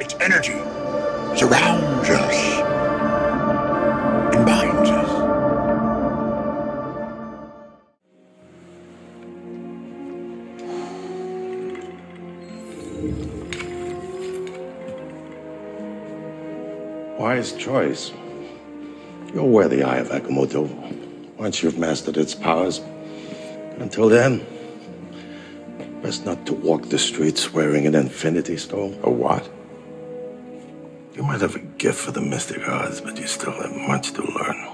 Its energy surrounds us and binds us. Wise choice. You'll wear the Eye of Agamotto once you've mastered its powers. Until then, best not to walk the streets wearing an infinity stone. A what? You might have a gift for the mystic arts, but you still have much to learn.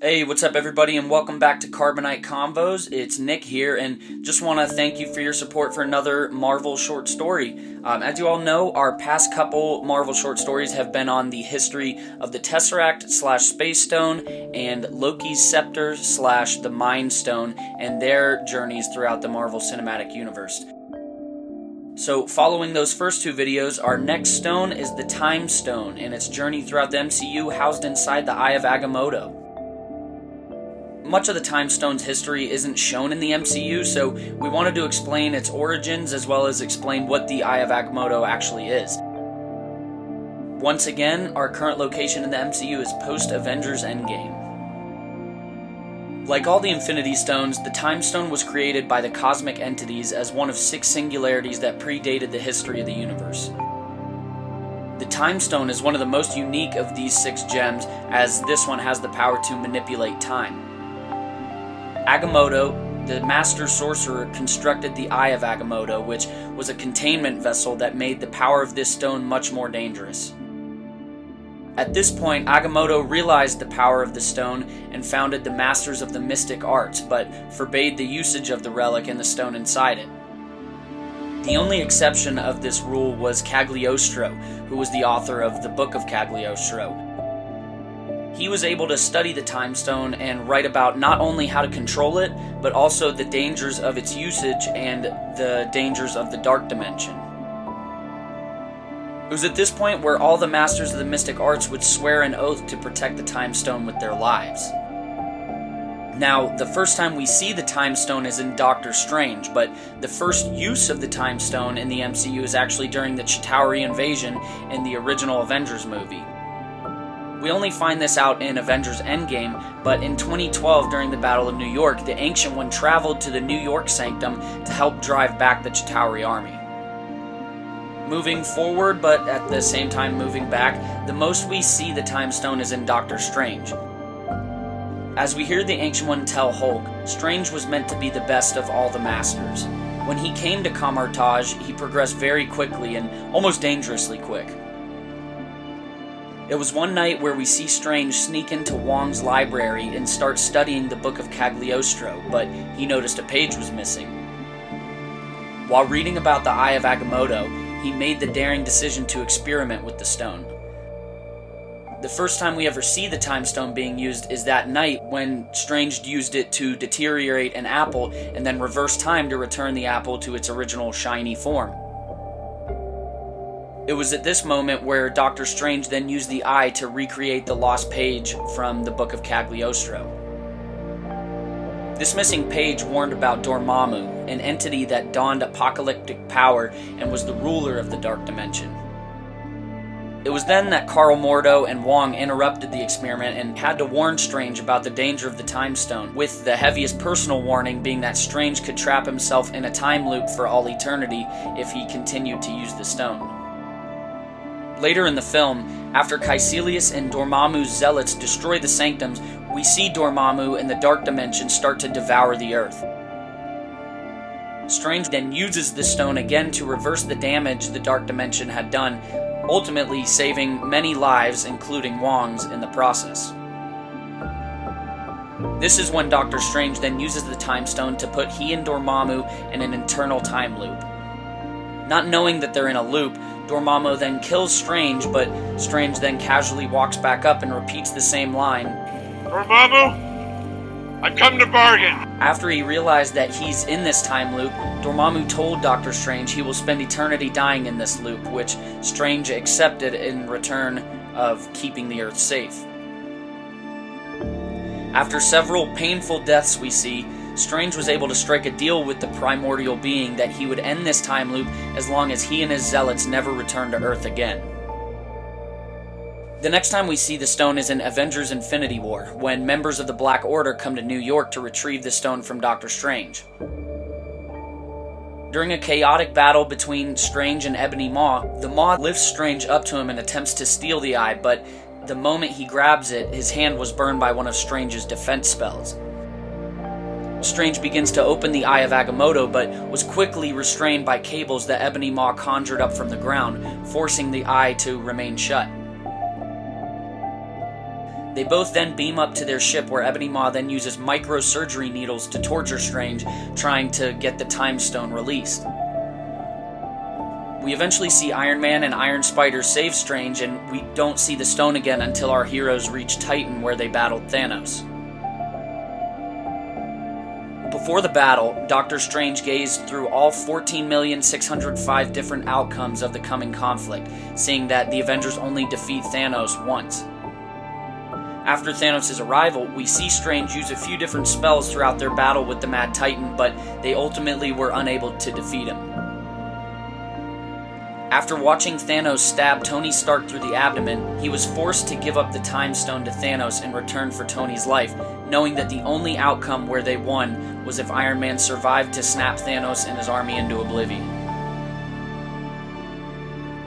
Hey, what's up, everybody, and welcome back to Carbonite Convos. It's Nick here, and just want to thank you for your support for another Marvel short story. Um, as you all know, our past couple Marvel short stories have been on the history of the Tesseract slash Space Stone and Loki's Scepter slash the Mind Stone and their journeys throughout the Marvel Cinematic Universe. So, following those first two videos, our next stone is the Time Stone and its journey throughout the MCU housed inside the Eye of Agamotto much of the Time Stone's history isn't shown in the MCU, so we wanted to explain its origins as well as explain what the Eye of Agamotto actually is. Once again, our current location in the MCU is post Avengers Endgame. Like all the Infinity Stones, the Time Stone was created by the cosmic entities as one of six singularities that predated the history of the universe. The Time Stone is one of the most unique of these six gems, as this one has the power to manipulate time. Agamotto, the master sorcerer, constructed the Eye of Agamotto, which was a containment vessel that made the power of this stone much more dangerous. At this point, Agamotto realized the power of the stone and founded the Masters of the Mystic Arts, but forbade the usage of the relic and the stone inside it. The only exception of this rule was Cagliostro, who was the author of the Book of Cagliostro, he was able to study the time stone and write about not only how to control it, but also the dangers of its usage and the dangers of the dark dimension. It was at this point where all the masters of the mystic arts would swear an oath to protect the time stone with their lives. Now, the first time we see the time stone is in Doctor Strange, but the first use of the time stone in the MCU is actually during the Chitauri invasion in the original Avengers movie. We only find this out in Avengers Endgame, but in 2012, during the Battle of New York, the Ancient One traveled to the New York Sanctum to help drive back the Chitauri army. Moving forward, but at the same time moving back, the most we see the Time Stone is in Doctor Strange. As we hear the Ancient One tell Hulk, Strange was meant to be the best of all the Masters. When he came to Kamar-Taj, he progressed very quickly and almost dangerously quick. It was one night where we see Strange sneak into Wong's library and start studying the Book of Cagliostro, but he noticed a page was missing. While reading about the Eye of Agamotto, he made the daring decision to experiment with the stone. The first time we ever see the time stone being used is that night when Strange used it to deteriorate an apple and then reverse time to return the apple to its original shiny form. It was at this moment where Doctor Strange then used the eye to recreate the lost page from the Book of Cagliostro. This missing page warned about Dormammu, an entity that donned apocalyptic power and was the ruler of the Dark Dimension. It was then that Karl Mordo and Wong interrupted the experiment and had to warn Strange about the danger of the Time Stone, with the heaviest personal warning being that Strange could trap himself in a time loop for all eternity if he continued to use the stone. Later in the film, after Kaecilius and Dormammu's zealots destroy the sanctums, we see Dormammu and the Dark Dimension start to devour the Earth. Strange then uses the stone again to reverse the damage the Dark Dimension had done, ultimately saving many lives, including Wong's, in the process. This is when Doctor Strange then uses the Time Stone to put he and Dormammu in an internal time loop. Not knowing that they're in a loop, Dormammu then kills Strange, but Strange then casually walks back up and repeats the same line. Dormammu, I've come to bargain. After he realized that he's in this time loop, Dormammu told Doctor Strange he will spend eternity dying in this loop, which Strange accepted in return of keeping the Earth safe. After several painful deaths we see, Strange was able to strike a deal with the primordial being that he would end this time loop as long as he and his zealots never returned to Earth again. The next time we see the stone is in Avengers Infinity War, when members of the Black Order come to New York to retrieve the stone from Doctor Strange. During a chaotic battle between Strange and Ebony Maw, the Maw lifts Strange up to him and attempts to steal the eye, but the moment he grabs it, his hand was burned by one of Strange's defense spells. Strange begins to open the Eye of Agamotto, but was quickly restrained by cables that Ebony Maw conjured up from the ground, forcing the eye to remain shut. They both then beam up to their ship, where Ebony Maw then uses microsurgery needles to torture Strange, trying to get the Time Stone released. We eventually see Iron Man and Iron Spider save Strange, and we don't see the stone again until our heroes reach Titan, where they battled Thanos. Before the battle, Doctor Strange gazed through all 14,605 different outcomes of the coming conflict, seeing that the Avengers only defeat Thanos once. After Thanos' arrival, we see Strange use a few different spells throughout their battle with the Mad Titan, but they ultimately were unable to defeat him. After watching Thanos stab Tony Stark through the abdomen, he was forced to give up the Time Stone to Thanos in return for Tony's life, knowing that the only outcome where they won was if Iron Man survived to snap Thanos and his army into oblivion.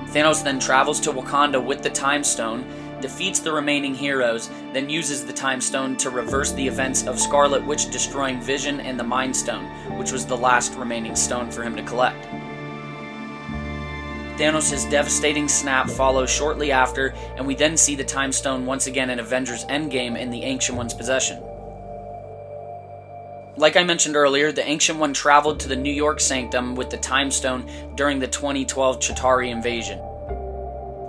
Thanos then travels to Wakanda with the Time Stone defeats the remaining heroes, then uses the Time Stone to reverse the events of Scarlet Witch destroying Vision and the Mind Stone, which was the last remaining stone for him to collect. Thanos' devastating snap follows shortly after, and we then see the Time Stone once again in Avengers Endgame in the Ancient One's possession. Like I mentioned earlier, the Ancient One traveled to the New York Sanctum with the Time Stone during the 2012 Chitauri invasion.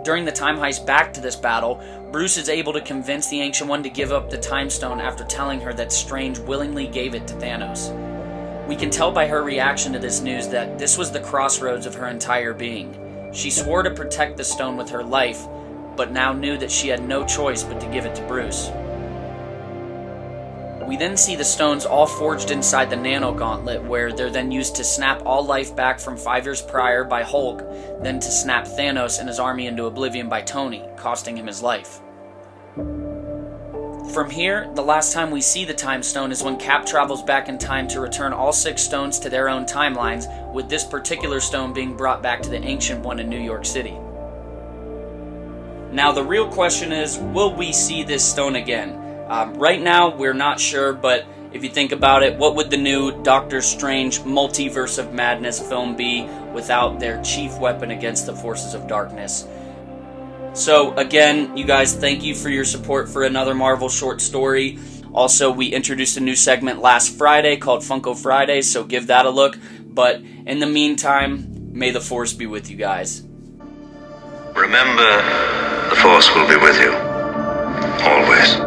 During the time heist back to this battle, Bruce is able to convince the Ancient One to give up the Time Stone after telling her that Strange willingly gave it to Thanos. We can tell by her reaction to this news that this was the crossroads of her entire being. She swore to protect the stone with her life, but now knew that she had no choice but to give it to Bruce. We then see the stones all forged inside the Nano Gauntlet, where they're then used to snap all life back from five years prior by Hulk, then to snap Thanos and his army into oblivion by Tony, costing him his life. From here, the last time we see the Time Stone is when Cap travels back in time to return all six stones to their own timelines, with this particular stone being brought back to the Ancient One in New York City. Now, the real question is will we see this stone again? Um, right now, we're not sure, but if you think about it, what would the new Doctor Strange Multiverse of Madness film be without their chief weapon against the forces of darkness? So, again, you guys, thank you for your support for another Marvel short story. Also, we introduced a new segment last Friday called Funko Friday, so give that a look. But in the meantime, may the Force be with you guys. Remember, the Force will be with you. Always.